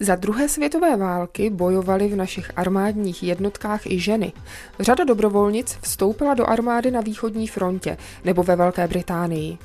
Za druhé světové války bojovaly v našich armádních jednotkách i ženy. Řada dobrovolnic vstoupila do armády na východní frontě nebo ve Velké Británii.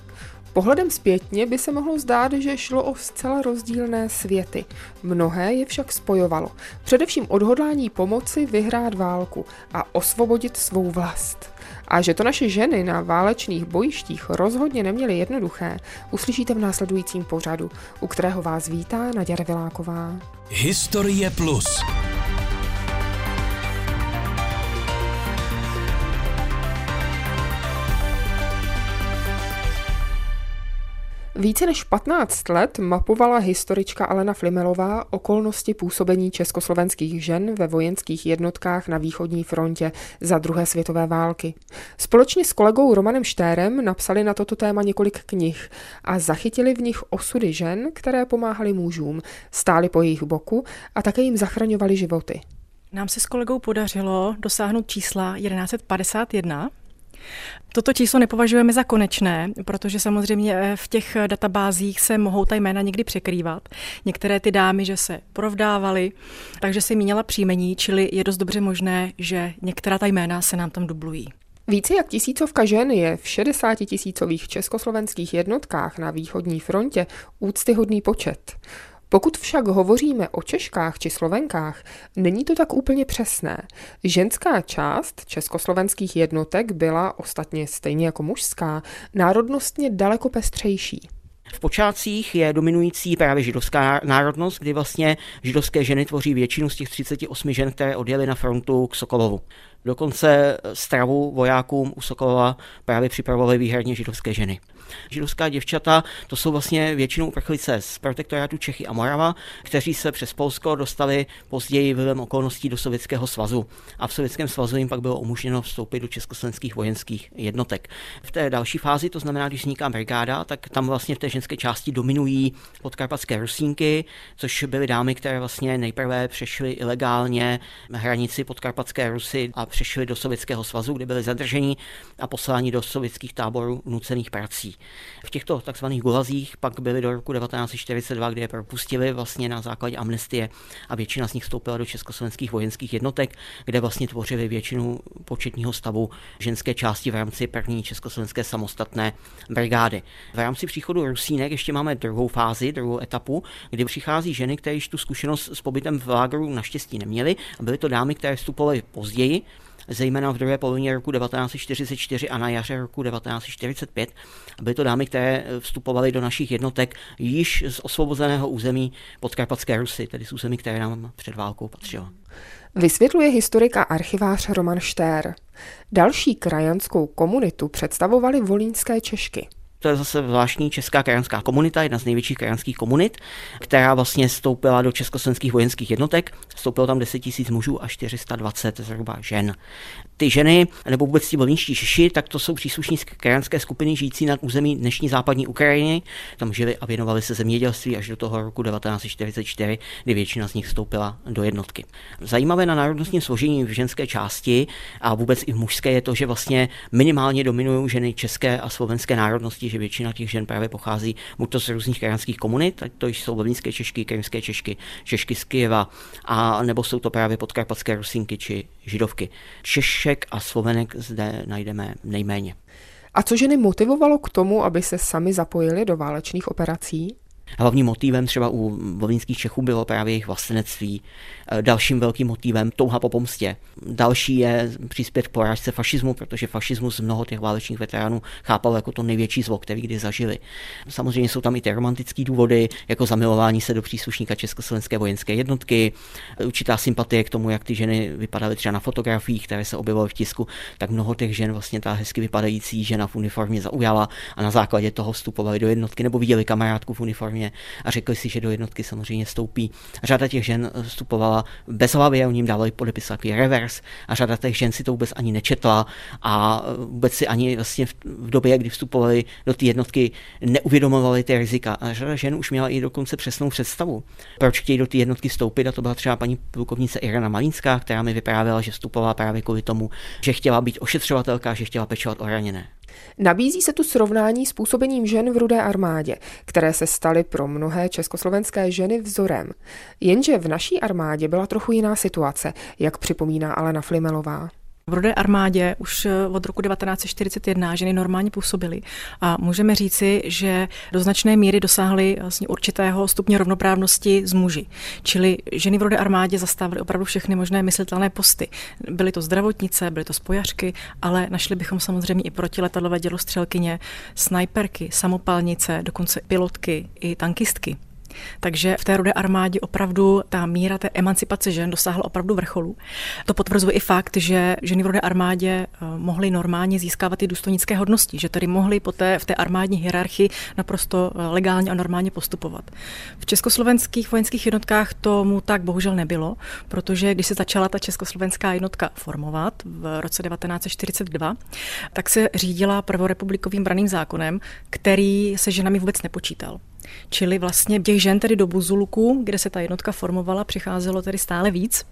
Pohledem zpětně by se mohlo zdát, že šlo o zcela rozdílné světy. Mnohé je však spojovalo. Především odhodlání pomoci vyhrát válku a osvobodit svou vlast. A že to naše ženy na válečných bojištích rozhodně neměly jednoduché, uslyšíte v následujícím pořadu, u kterého vás vítá Naděra Viláková. Historie Plus. Více než 15 let mapovala historička Alena Flimelová okolnosti působení československých žen ve vojenských jednotkách na východní frontě za druhé světové války. Společně s kolegou Romanem Štérem napsali na toto téma několik knih a zachytili v nich osudy žen, které pomáhali mužům, stáli po jejich boku a také jim zachraňovali životy. Nám se s kolegou podařilo dosáhnout čísla 1151, Toto číslo nepovažujeme za konečné, protože samozřejmě eh, v těch databázích se mohou ta jména někdy překrývat. Některé ty dámy, že se provdávaly, takže si měla příjmení, čili je dost dobře možné, že některá ta jména se nám tam dublují. Více jak tisícovka žen je v 60 tisícových československých jednotkách na východní frontě úctyhodný počet. Pokud však hovoříme o Češkách či Slovenkách, není to tak úplně přesné. Ženská část československých jednotek byla, ostatně stejně jako mužská, národnostně daleko pestřejší. V počátcích je dominující právě židovská národnost, kdy vlastně židovské ženy tvoří většinu z těch 38 žen, které odjeli na frontu k Sokolovu. Dokonce stravu vojákům u Sokolova právě připravovaly výhradně židovské ženy. Židovská děvčata, to jsou vlastně většinou uprchlice z protektorátu Čechy a Morava, kteří se přes Polsko dostali později vlivem okolností do Sovětského svazu. A v Sovětském svazu jim pak bylo umožněno vstoupit do československých vojenských jednotek. V té další fázi, to znamená, když vzniká brigáda, tak tam vlastně v té ženské části dominují podkarpatské Rusínky, což byly dámy, které vlastně nejprve přešly ilegálně hranici podkarpatské Rusy a přešly do Sovětského svazu, kde byly zadrženi a posláni do sovětských táborů nucených prací. V těchto takzvaných gulazích pak byly do roku 1942, kdy je propustili vlastně na základě amnestie a většina z nich vstoupila do československých vojenských jednotek, kde vlastně tvořili většinu početního stavu ženské části v rámci první československé samostatné brigády. V rámci příchodu Rusínek ještě máme druhou fázi, druhou etapu, kdy přichází ženy, které již tu zkušenost s pobytem v lágru naštěstí neměly a byly to dámy, které vstupovaly později, zejména v druhé polovině roku 1944 a na jaře roku 1945. Byly to dámy, které vstupovaly do našich jednotek již z osvobozeného území podkarpatské Rusy, tedy z území, které nám před válkou patřilo. Vysvětluje historik a archivář Roman Štér. Další krajanskou komunitu představovaly volínské Češky to je zase zvláštní česká krajanská komunita, jedna z největších krajanských komunit, která vlastně stoupila do československých vojenských jednotek. Stoupilo tam 10 000 mužů a 420 zhruba žen ty ženy, nebo vůbec ti volničtí Češi, tak to jsou příslušníci krajanské skupiny žijící na území dnešní západní Ukrajiny. Tam žili a věnovali se zemědělství až do toho roku 1944, kdy většina z nich vstoupila do jednotky. Zajímavé na národnostním složení v ženské části a vůbec i v mužské je to, že vlastně minimálně dominují ženy české a slovenské národnosti, že většina těch žen právě pochází buď to z různých krajanských komunit, ať to jsou slovenské Češky, krymské Češky, Češky z Kyjeva, a nebo jsou to právě podkarpatské Rusinky či Židovky. Češe Češek a Slovenek zde najdeme nejméně. A co ženy motivovalo k tomu, aby se sami zapojili do válečných operací? Hlavním motivem třeba u volínských Čechů bylo právě jejich vlastenectví. E, dalším velkým motivem touha po pomstě. Další je příspěv k porážce fašismu, protože fašismus mnoho těch válečných veteránů chápal jako to největší zlo, který kdy zažili. Samozřejmě jsou tam i ty romantické důvody, jako zamilování se do příslušníka Československé vojenské jednotky, určitá sympatie k tomu, jak ty ženy vypadaly třeba na fotografiích, které se objevovaly v tisku, tak mnoho těch žen vlastně ta hezky vypadající žena v uniformě zaujala a na základě toho vstupovali do jednotky nebo viděli kamarádku v uniformě země a řekli si, že do jednotky samozřejmě stoupí. Řada těch žen vstupovala bez hlavy a oni jim dávali podepis takový revers a řada těch žen si to vůbec ani nečetla a vůbec si ani vlastně v, době, kdy vstupovali do té jednotky, neuvědomovali ty rizika. A řada žen už měla i dokonce přesnou představu, proč chtějí do té jednotky vstoupit a to byla třeba paní plukovnice Irena Malinská, která mi vyprávěla, že vstupovala právě kvůli tomu, že chtěla být ošetřovatelka, že chtěla pečovat o raněné. Nabízí se tu srovnání s působením žen v rudé armádě, které se staly pro mnohé československé ženy vzorem. Jenže v naší armádě byla trochu jiná situace, jak připomíná Alena Flimelová. V Rudé armádě už eh, od roku 1941 ženy normálně působily a můžeme říci, že do značné míry dosáhly vlastně určitého stupně rovnoprávnosti s muži. Čili ženy v Rudé armádě zastávaly opravdu všechny možné myslitelné posty. Byly to zdravotnice, byly to spojařky, ale našli bychom samozřejmě i protiletadlové dělostřelkyně, snajperky, samopalnice, dokonce pilotky i tankistky. Takže v té rudé armádě opravdu ta míra té emancipace žen dosáhla opravdu vrcholu. To potvrzuje i fakt, že ženy v rudé armádě eh, mohly normálně získávat i důstojnické hodnosti, že tedy mohly poté v té armádní hierarchii naprosto eh, legálně a normálně postupovat. V československých vojenských jednotkách tomu tak bohužel nebylo, protože když se začala ta československá jednotka formovat v roce 1942, tak se řídila prvorepublikovým braným zákonem, který se ženami vůbec nepočítal. Čili vlastně těch žen tedy do Buzulku, kde se ta jednotka formovala, přicházelo tedy stále víc.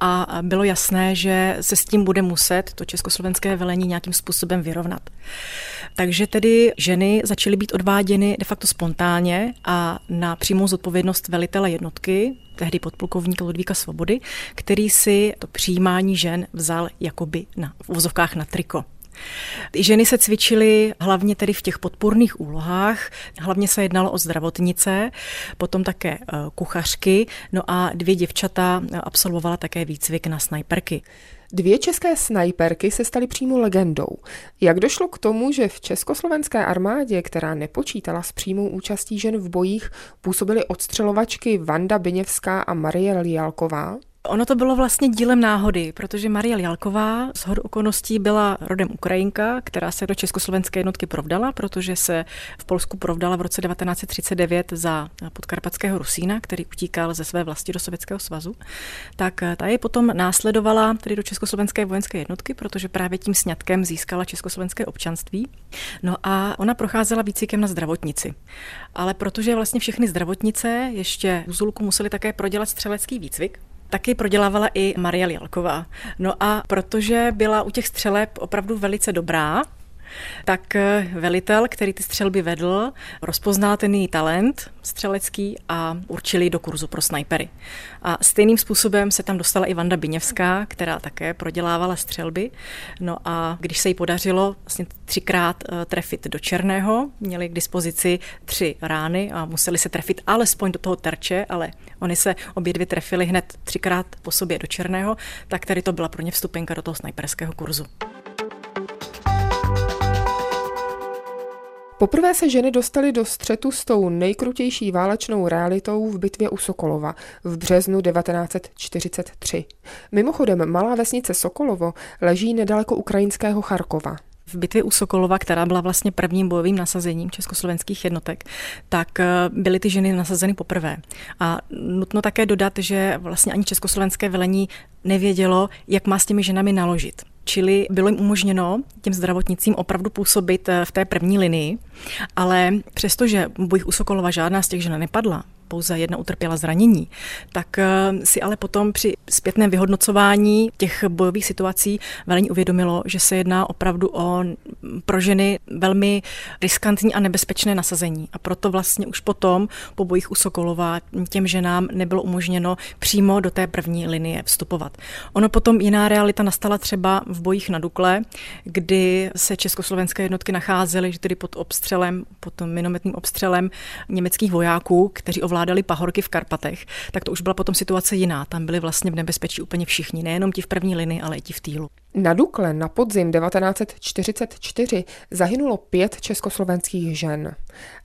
A bylo jasné, že se s tím bude muset to československé velení nějakým způsobem vyrovnat. Takže tedy ženy začaly být odváděny de facto spontánně a na přímou zodpovědnost velitele jednotky, tehdy podplukovníka Ludvíka Svobody, který si to přijímání žen vzal jakoby na v vozovkách na triko. Ženy se cvičily hlavně tedy v těch podpůrných úlohách, hlavně se jednalo o zdravotnice, potom také eh, kuchařky, no a dvě děvčata absolvovala také výcvik na snajperky. Dvě české snajperky se staly přímo legendou. Jak došlo k tomu, že v československé armádě, která nepočítala s přímou účastí žen v bojích, působily odstřelovačky Vanda Biněvská a Marie Lialková? Ono to bylo vlastně dílem náhody, protože Marie Jalková z hod okolností byla rodem Ukrajinka, která se do československé jednotky provdala, protože se v Polsku provdala v roce 1939 za podkarpatského Rusína, který utíkal ze své vlasti do Sovětského svazu. Tak ta je potom následovala tedy do československé vojenské jednotky, protože právě tím sňatkem získala československé občanství. No a ona procházela výcvikem na zdravotnici. Ale protože vlastně všechny zdravotnice ještě v Zulku museli také prodělat střelecký výcvik, taky prodělávala i Maria Lialková. No a protože byla u těch střeleb opravdu velice dobrá, tak eh, velitel, který ty střelby vedl, rozpoznal ten její talent střelecký a určili do kurzu pro snajpery. A stejným způsobem se tam dostala i Vanda Biněvská, která také prodělávala střelby. No a když se jí podařilo vlastně třikrát eh, trefit do černého, měli k dispozici tři rány a museli se trefit alespoň do toho terče, ale oni se obě dvě trefili hned třikrát po sobě do černého, tak tady to byla pro ně vstupenka do toho snajperského kurzu. Poprvé se ženy dostaly do střetu s tou nejkrutější válečnou realitou v bitvě u Sokolova v březnu 1943. Mimochodem, malá vesnice Sokolovo leží nedaleko ukrajinského Charkova. V bitvě u Sokolova, která byla vlastně prvním bojovým nasazením československých jednotek, tak eh, byly ty ženy nasazeny poprvé. A nutno také dodat, že vlastně ani československé velení nevědělo, jak má s těmi ženami naložit. Čili bylo jim umožněno těm zdravotnicím opravdu působit eh, v té první linii, ale přestože v bojích u Sokolova žádná z těch žen nepadla, pouze jedna utrpěla zranění, tak eh, si ale potom při zpětném vyhodnocování těch bojových situací velení uvědomilo, že se jedná opravdu o pro ženy velmi riskantní a nebezpečné nasazení. A proto vlastně už potom po bojích u Sokolova těm ženám nebylo umožněno přímo do té první linie vstupovat. Ono potom jiná realita nastala třeba v bojích na Dukle, kdy se československé jednotky nacházely tedy pod obstřelem, pod minometným obstřelem německých vojáků, kteří ovládali ovládali pahorky v Karpatech, tak to už byla potom situace jiná. Tam byli vlastně v nebezpečí úplně všichni, nejenom ti v první linii, ale i ti v týlu. Na Dukle na podzim 1944 zahynulo pět československých žen.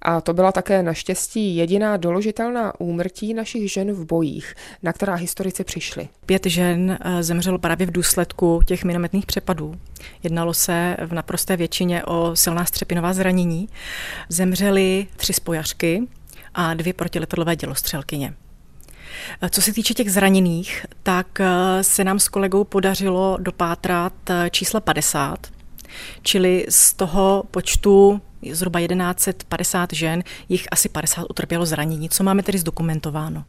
A to byla také naštěstí jediná doložitelná úmrtí našich žen v bojích, na která historici přišli. Pět žen eh, zemřelo právě v důsledku těch minometných přepadů. Jednalo se v naprosté většině o silná střepinová zranění. Zemřely tři spojařky, a dvě protiletadlové dělostřelkyně. Co se týče těch zraněných, tak eh, se nám s kolegou podařilo dopátrat eh, čísla 50, čili z toho počtu zhruba 1150 žen, jich asi 50 utrpělo zranění, co máme tedy zdokumentováno.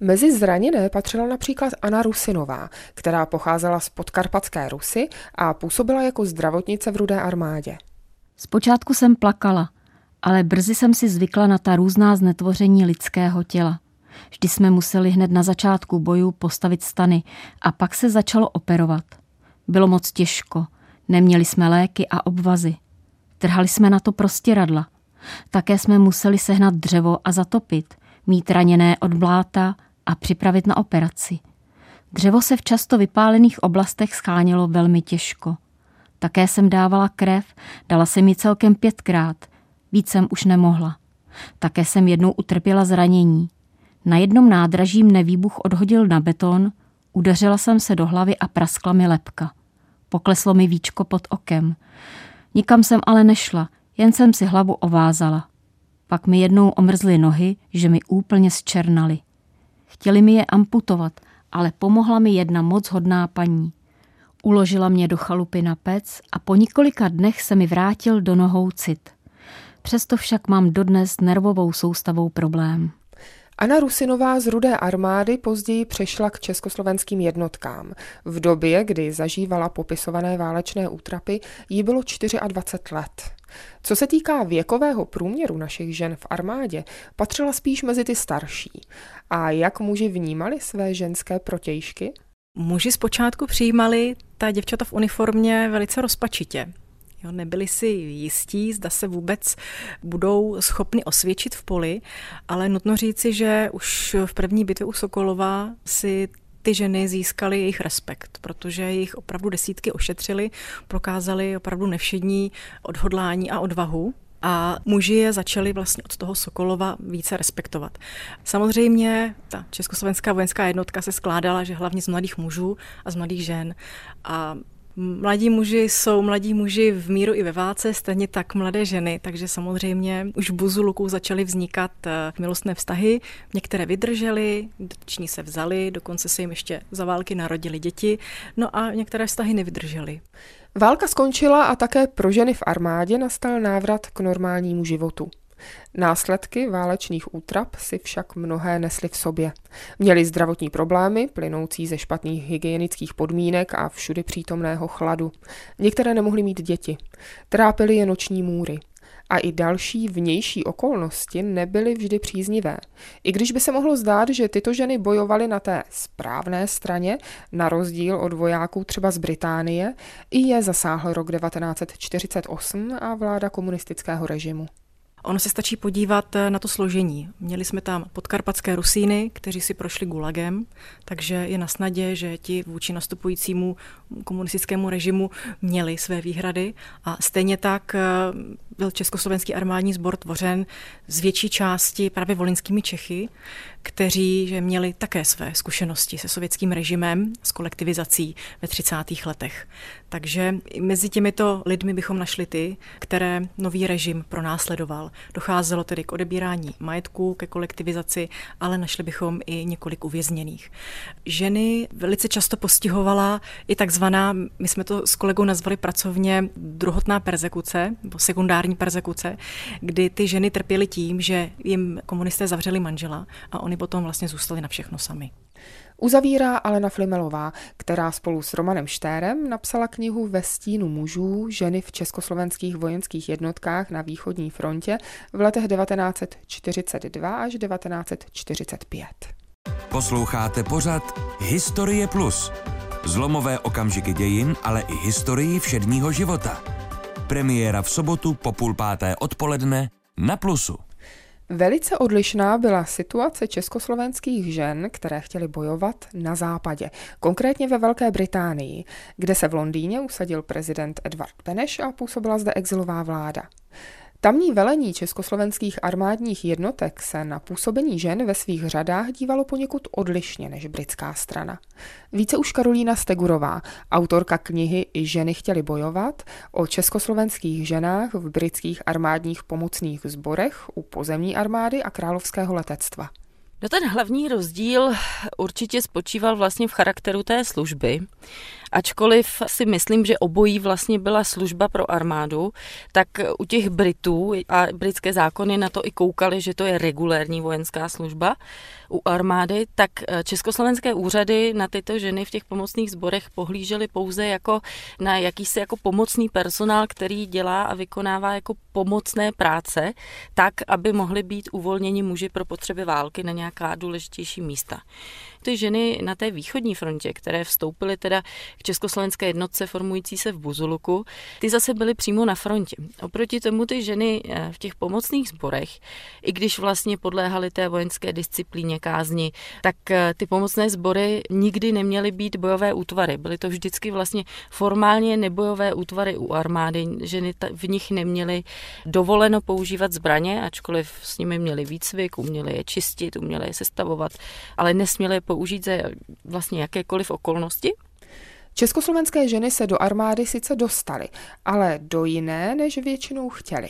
Mezi zraněné patřila například Anna Rusinová, která pocházela z podkarpatské Rusy a působila jako zdravotnice v Rudé armádě. Zpočátku jsem plakala, ale brzy jsem si zvykla na ta různá znetvoření lidského těla. Vždy jsme museli hned na začátku bojů postavit stany a pak se začalo operovat. Bylo moc těžko, neměli jsme léky a obvazy. Trhali jsme na to prostě radla. Také jsme museli sehnat dřevo a zatopit, mít raněné od bláta a připravit na operaci. Dřevo se v často vypálených oblastech schánělo velmi těžko. Také jsem dávala krev, dala jsem ji celkem pětkrát, víc jsem už nemohla. Také jsem jednou utrpěla zranění. Na jednom nádraží mne výbuch odhodil na beton, udeřila jsem se do hlavy a praskla mi lepka. Pokleslo mi víčko pod okem. Nikam jsem ale nešla, jen jsem si hlavu ovázala. Pak mi jednou omrzly nohy, že mi úplně zčernaly. Chtěli mi je amputovat, ale pomohla mi jedna moc hodná paní. Uložila mě do chalupy na pec a po několika dnech se mi vrátil do nohou cit. Přesto však mám dodnes nervovou soustavou problém. Anna Rusinová z Rudé armády později přešla k československým jednotkám. V době, kdy zažívala popisované válečné útrapy, jí bylo 24 let. Co se týká věkového průměru našich žen v armádě, patřila spíš mezi ty starší. A jak muži vnímali své ženské protějšky? Muži zpočátku přijímali ta děvčata v uniformě velice rozpačitě. Jo, nebyli si jistí, zda se vůbec budou schopni osvědčit v poli, ale nutno říci, že už v první bitvě u Sokolova si ty ženy získaly jejich respekt, protože jich opravdu desítky ošetřili, prokázali opravdu nevšední odhodlání a odvahu a muži je začali vlastně od toho Sokolova více respektovat. Samozřejmě ta československá vojenská jednotka se skládala, že hlavně z mladých mužů a z mladých žen. A Mladí muži jsou mladí muži v míru i ve válce, stejně tak mladé ženy, takže samozřejmě už v Buzuluku začaly vznikat eh, milostné vztahy. Některé vydržely, dotyční se vzali, dokonce se jim ještě za války narodili děti, no a některé vztahy nevydržely. Válka skončila a také pro ženy v armádě nastal návrat k normálnímu životu. Následky válečných útrap si však mnohé nesly v sobě. Měli zdravotní problémy, plynoucí ze špatných hygienických podmínek a všudy přítomného chladu. Některé nemohly mít děti. Trápily je noční můry. A i další vnější okolnosti nebyly vždy příznivé. I když by se mohlo zdát, že tyto ženy bojovaly na té správné straně, na rozdíl od vojáků třeba z Británie, i je zasáhl rok 1948 a vláda komunistického režimu. Ono se stačí podívat eh, na to složení. Měli jsme tam podkarpatské Rusíny, kteří si prošli gulagem, takže je na snadě, že ti vůči nastupujícímu komunistickému režimu měli své výhrady a stejně tak eh, byl československý armádní sbor tvořen z větší části právě volinskými Čechy, kteří že měli také své zkušenosti se sovětským režimem, s kolektivizací ve 30. letech. Takže mezi těmito lidmi bychom našli ty, které nový režim pronásledoval. Docházelo tedy k odebírání majetku, ke kolektivizaci, ale našli bychom i několik uvězněných. Ženy velice často postihovala i takzvaná, my jsme to s kolegou nazvali pracovně druhotná persekuce, nebo sekundární persekuce, kdy ty ženy trpěly tím, že jim komunisté zavřeli manžela a oni potom vlastně zůstali na všechno sami. Uzavírá Alena Flimelová, která spolu s Romanem Štérem napsala knihu Ve stínu mužů ženy v československých vojenských jednotkách na východní frontě v letech 1942 až 1945. Posloucháte pořad Historie Plus. Zlomové okamžiky dějin, ale i historii všedního života. Premiéra v sobotu po půl páté odpoledne na Plusu. Velice odlišná byla situace československých žen, které chtěly bojovat na západě, konkrétně ve Velké Británii, kde se v Londýně usadil prezident Edward Beneš a působila zde exilová vláda. Tamní velení československých armádních jednotek se na působení žen ve svých řadách dívalo poněkud odlišně než britská strana. Více už Karolína Stegurová, autorka knihy I ženy chtěly bojovat, o československých ženách v britských armádních pomocných sborech u pozemní armády a královského letectva. No ten hlavní rozdíl určitě spočíval vlastně v charakteru té služby Ačkoliv si myslím, že obojí vlastně byla služba pro armádu, tak u těch Britů a britské zákony na to i koukali, že to je regulérní vojenská služba u armády, tak eh, československé úřady na tyto ženy v těch pomocných sborech pohlížely pouze jako na jakýsi jako pomocný personál, který dělá a vykonává jako pomocné práce, tak, aby mohly být uvolněni muži pro potřeby války na nějaká důležitější místa. Ty ženy na té východní frontě, které vstoupily teda k československé jednotce formující se v Buzuluku, ty zase byly přímo na frontě. Oproti tomu ty ženy eh, v těch pomocných sborech, i když vlastně podléhaly té vojenské disciplíně kázni, tak eh, ty pomocné sbory nikdy neměly být bojové útvary. Byly to vždycky vlastně formálně nebojové útvary u armády. Ženy v nich neměly dovoleno používat zbraně, ačkoliv s nimi měli výcvik, uměli je čistit, uměli je sestavovat, ale nesměli je použít za vlastně jakékoliv okolnosti. Československé ženy se do armády sice dostaly, ale do jiné, než většinou chtěli.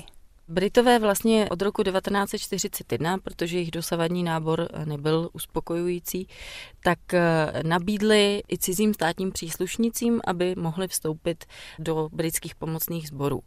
Britové vlastně od roku 1941, protože jejich dosavadní nábor nebyl uspokojující, tak eh, nabídli i cizím státním příslušnicím, aby mohli vstoupit do britských pomocných sborů.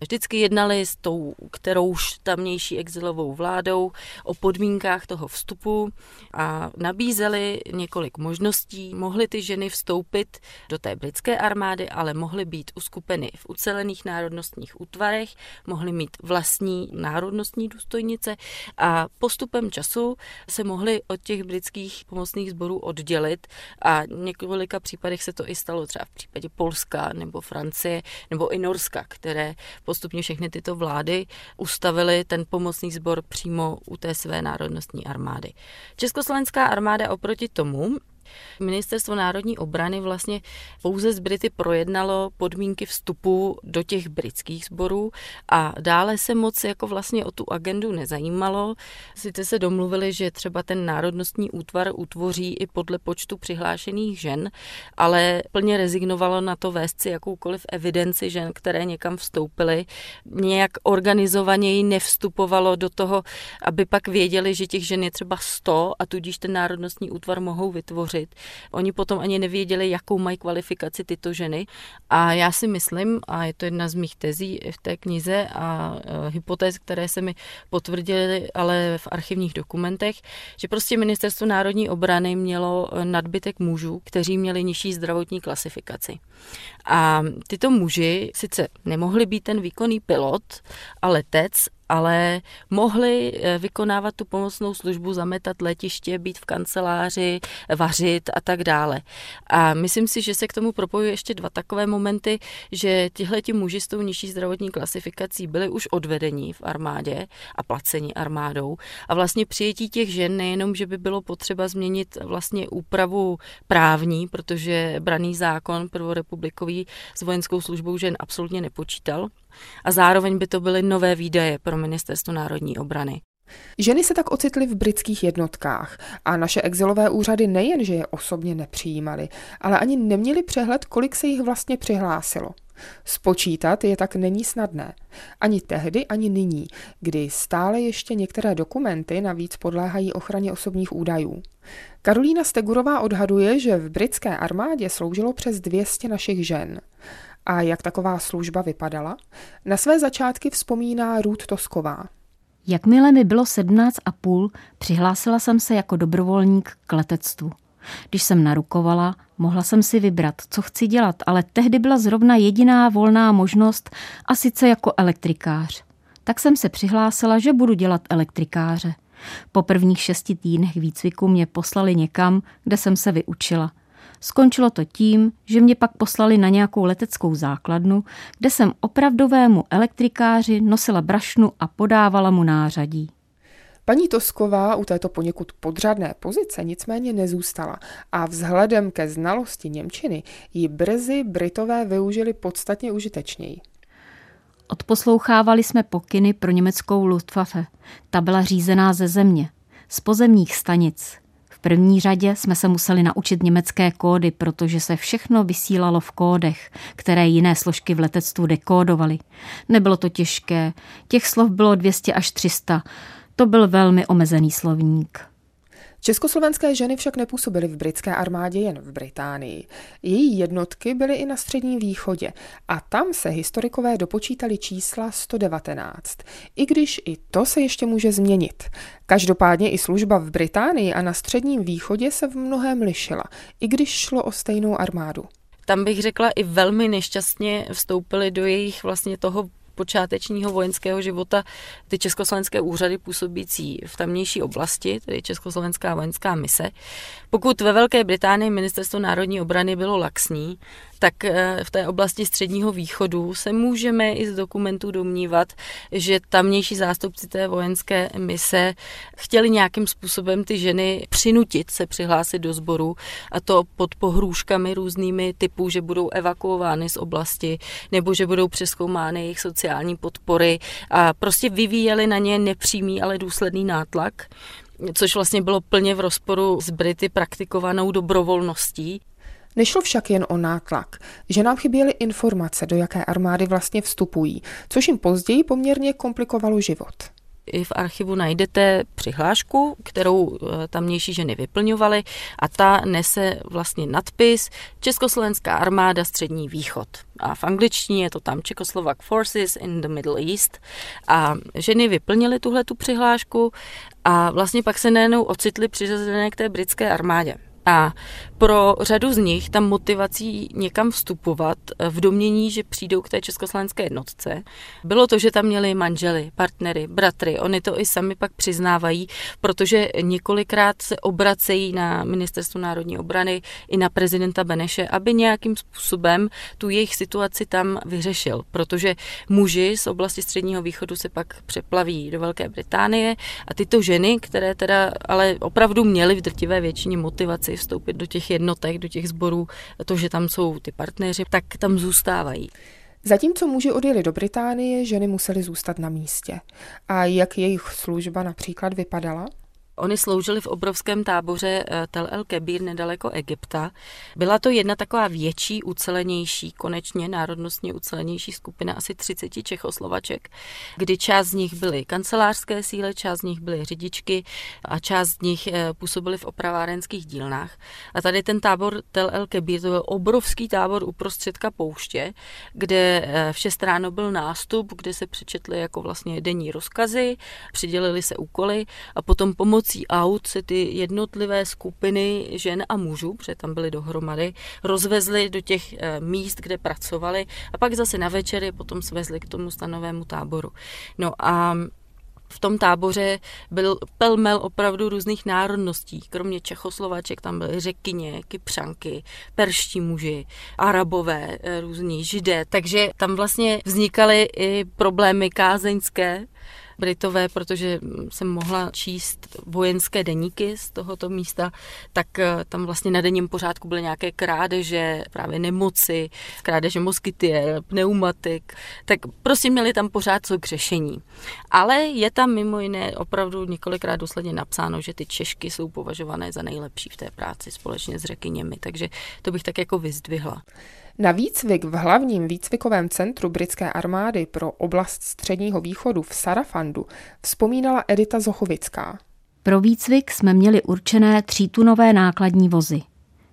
Vždycky jednali s tou, kterouž tamnější exilovou vládou o podmínkách toho vstupu a nabízeli několik možností. Mohly ty ženy vstoupit do té britské armády, ale mohly být uskupeny v ucelených národnostních útvarech, mohly mít vlastní národnostní důstojnice a postupem času se mohly od těch britských pomocných sborů oddělit a v několika případech se to i stalo třeba v případě Polska nebo Francie nebo i Norska, které postupně všechny tyto vlády ustavily ten pomocný sbor přímo u té své národnostní armády. Československá armáda oproti tomu Ministerstvo národní obrany vlastně pouze z Brity projednalo podmínky vstupu do těch britských sborů a dále se moc jako vlastně o tu agendu nezajímalo. Sice se domluvili, že třeba ten národnostní útvar utvoří i podle počtu přihlášených žen, ale plně rezignovalo na to vést si jakoukoliv evidenci žen, které někam vstoupily. Nějak organizovaněji nevstupovalo do toho, aby pak věděli, že těch žen je třeba 100 a tudíž ten národnostní útvar mohou vytvořit hovořit. Oni potom ani nevěděli, jakou mají kvalifikaci tyto ženy. A já si myslím, a je to jedna z mých tezí v té knize a e, hypotéz, které se mi potvrdily, ale v archivních dokumentech, že prostě ministerstvo národní obrany mělo e, nadbytek mužů, kteří měli nižší zdravotní klasifikaci. A tyto muži sice nemohli být ten výkonný pilot a letec, ale mohli eh, vykonávat tu pomocnou službu, zametat letiště, být v kanceláři, vařit a tak dále. A myslím si, že se k tomu propojují ještě dva takové momenty, že tihle ti muži s tou nižší zdravotní klasifikací byli už odvedení v armádě a placení armádou. A vlastně přijetí těch žen nejenom, že by bylo potřeba změnit vlastně úpravu právní, protože braný zákon prvorepublikový s vojenskou službou žen absolutně nepočítal, a zároveň by to byly nové výdaje pro ministerstvo národní obrany. Ženy se tak ocitly v britských jednotkách a naše exilové úřady nejen, že je osobně nepřijímaly, ale ani neměli přehled, kolik se jich vlastně přihlásilo. Spočítat je tak není snadné. Ani tehdy, ani nyní, kdy stále ještě některé dokumenty navíc podléhají ochraně osobních údajů. Karolína Stegurová odhaduje, že v britské armádě sloužilo přes 200 našich žen. A jak taková služba vypadala? Na své začátky vzpomíná Ruth Tosková. Jakmile mi bylo 17 a půl, přihlásila jsem se jako dobrovolník k letectvu. Když jsem narukovala, mohla jsem si vybrat, co chci dělat, ale tehdy byla zrovna jediná volná možnost a sice jako elektrikář. Tak jsem se přihlásila, že budu dělat elektrikáře. Po prvních šesti týdnech výcviku mě poslali někam, kde jsem se vyučila. Skončilo to tím, že mě pak poslali na nějakou leteckou základnu, kde jsem opravdovému elektrikáři nosila brašnu a podávala mu nářadí. Paní Tosková u této poněkud podřadné pozice nicméně nezůstala a vzhledem ke znalosti Němčiny ji brzy Britové využili podstatně užitečněji. Odposlouchávali jsme pokyny pro německou Luftwaffe. Ta byla řízená ze země, z pozemních stanic, v první řadě jsme se museli naučit německé kódy, protože se všechno vysílalo v kódech, které jiné složky v letectvu dekódovaly. Nebylo to těžké, těch slov bylo 200 až 300. To byl velmi omezený slovník. Československé ženy však nepůsobily v britské armádě jen v Británii. Její jednotky byly i na středním východě a tam se historikové dopočítali čísla 119, i když i to se ještě může změnit. Každopádně i služba v Británii a na středním východě se v mnohem lišila, i když šlo o stejnou armádu tam bych řekla i velmi nešťastně vstoupili do jejich vlastně toho počátečního vojenského života ty československé úřady působící v tamnější oblasti, tedy Československá vojenská mise. Pokud ve Velké Británii ministerstvo národní obrany bylo laxní, tak eh, v té oblasti středního východu se můžeme i z dokumentů domnívat, že tamnější zástupci té vojenské mise chtěli nějakým způsobem ty ženy přinutit se přihlásit do sboru a to pod pohrůžkami různými typů, že budou evakuovány z oblasti nebo že budou přeskoumány jejich sociální podpory a prostě vyvíjeli na ně nepřímý, ale důsledný nátlak což vlastně bylo plně v rozporu s Brity praktikovanou dobrovolností. Nešlo však jen o nátlak, že nám chyběly informace, do jaké armády vlastně vstupují, což jim později poměrně komplikovalo život i v archivu najdete přihlášku, kterou eh, tamnější ženy vyplňovaly a ta nese vlastně nadpis Československá armáda Střední východ. A v angličtině je to tam Czechoslovak Forces in the Middle East. A ženy vyplnily tuhle tu přihlášku a vlastně pak se najednou ocitly přiřazené k té britské armádě. A pro řadu z nich tam motivací někam vstupovat eh, v domění, že přijdou k té československé jednotce, bylo to, že tam měli manžely, partnery, bratry. Oni to i sami pak přiznávají, protože několikrát se obracejí na Ministerstvo národní obrany i na prezidenta Beneše, aby nějakým způsobem tu jejich situaci tam vyřešil. Protože muži z oblasti Středního východu se pak přeplaví do Velké Británie a tyto ženy, které teda ale opravdu měly v drtivé většině motivaci vstoupit do těch jednotek, do těch sborů, to, že tam jsou ty partneři, tak tam zůstávají. Zatímco muži odjeli do Británie, ženy musely zůstat na místě. A jak jejich služba například vypadala? Oni sloužili v obrovském táboře eh, Tel El Kebir nedaleko Egypta. Byla to jedna taková větší, ucelenější, konečně národnostně ucelenější skupina asi 30 Čechoslovaček, kdy část z nich byly kancelářské síly, část z nich byly řidičky a část z nich eh, působily v opravárenských dílnách. A tady ten tábor Tel El Kebir, to byl obrovský tábor uprostředka pouště, kde eh, vše ráno byl nástup, kde se přečetly jako vlastně denní rozkazy, přidělili se úkoly a potom pomoc pomocí aut se ty jednotlivé skupiny žen a mužů, protože tam byly dohromady, rozvezly do těch eh, míst, kde pracovali a pak zase na večery potom svezli k tomu stanovému táboru. No a v tom táboře byl pelmel opravdu různých národností. Kromě Čechoslovaček tam byly řekyně, kypřanky, perští muži, arabové, eh, různí židé. Takže tam vlastně vznikaly i problémy kázeňské, Britové, protože jsem mohla číst vojenské deníky z tohoto místa, tak eh, tam vlastně na denním pořádku byly nějaké krádeže, právě nemoci, krádeže moskytier, pneumatik, tak prostě měli tam pořád co k řešení. Ale je tam mimo jiné opravdu několikrát důsledně napsáno, že ty Češky jsou považované za nejlepší v té práci společně s řekyněmi, takže to bych tak jako vyzdvihla. Na výcvik v hlavním výcvikovém centru britské armády pro oblast středního východu v Sarafandu vzpomínala Edita Zochovická. Pro výcvik jsme měli určené třítunové nákladní vozy.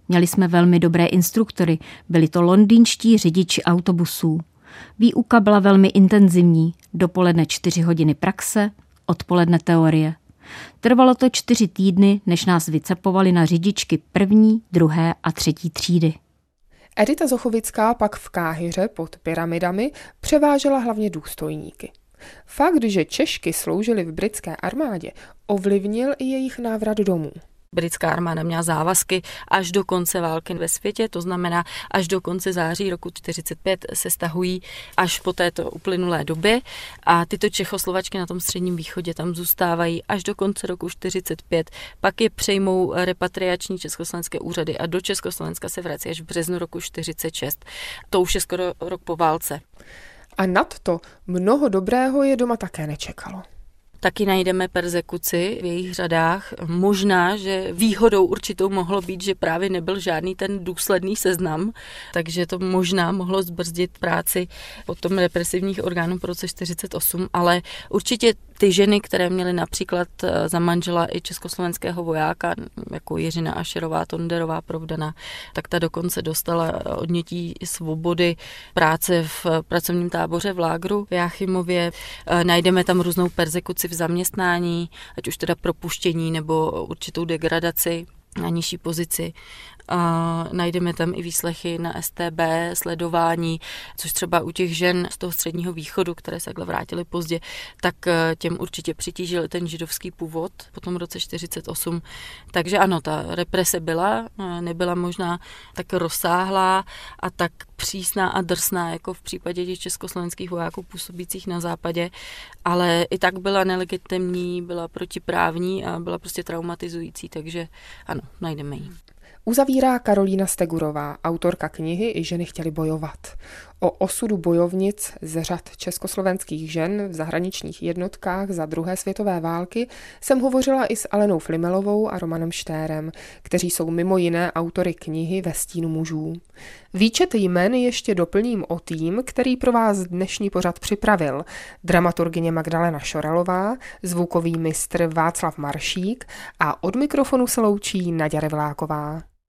Měli jsme velmi dobré instruktory, byli to londýnští řidiči autobusů. Výuka byla velmi intenzivní, dopoledne čtyři hodiny praxe, odpoledne teorie. Trvalo to čtyři týdny, než nás vycepovali na řidičky první, druhé a třetí třídy. Edita Zochovická pak v Káhyře pod pyramidami převážela hlavně důstojníky. Fakt, že Češky sloužily v britské armádě, ovlivnil i jejich návrat domů britská armáda měla závazky až do konce války ve světě, to znamená až do konce září roku 45 se stahují až po této uplynulé době a tyto Čechoslovačky na tom středním východě tam zůstávají až do konce roku 45, pak je přejmou repatriační československé úřady a do Československa se vrací až v březnu roku 46. To už je skoro rok po válce. A nad to mnoho dobrého je doma také nečekalo. Taky najdeme persekuci v jejich řadách. Možná, že výhodou určitou mohlo být, že právě nebyl žádný ten důsledný seznam, takže to možná mohlo zbrzdit práci potom represivních orgánů po roce 48, ale určitě ty ženy, které měly například eh, za manžela i československého vojáka, jako Jiřina Ašerová, Tonderová, Provdana, tak ta dokonce dostala odnětí svobody práce v pracovním táboře v Lágru v Jáchymově. Eh, najdeme tam různou persekuci v zaměstnání, ať už teda propuštění nebo určitou degradaci na nižší pozici. A najdeme tam i výslechy na STB, sledování, což třeba u těch žen z toho středního východu, které se takhle vrátily pozdě, tak eh, těm určitě přitížil ten židovský původ po tom roce 48. Takže ano, ta represe byla, eh, nebyla možná tak rozsáhlá a tak přísná a drsná, jako v případě těch československých vojáků působících na západě, ale i tak byla nelegitimní, byla protiprávní a byla prostě traumatizující, takže ano, najdeme ji. Uzavírá Karolína Stegurová, autorka knihy I ženy chtěly bojovat. O osudu bojovnic z řad československých žen v zahraničních jednotkách za druhé světové války jsem hovořila i s Alenou Flimelovou a Romanem Štérem, kteří jsou mimo jiné autory knihy Ve stínu mužů. Výčet jmen ještě doplním o tým, který pro vás dnešní pořad připravil. Dramaturgině Magdalena Šoralová, zvukový mistr Václav Maršík a od mikrofonu se loučí Naďa Revláková.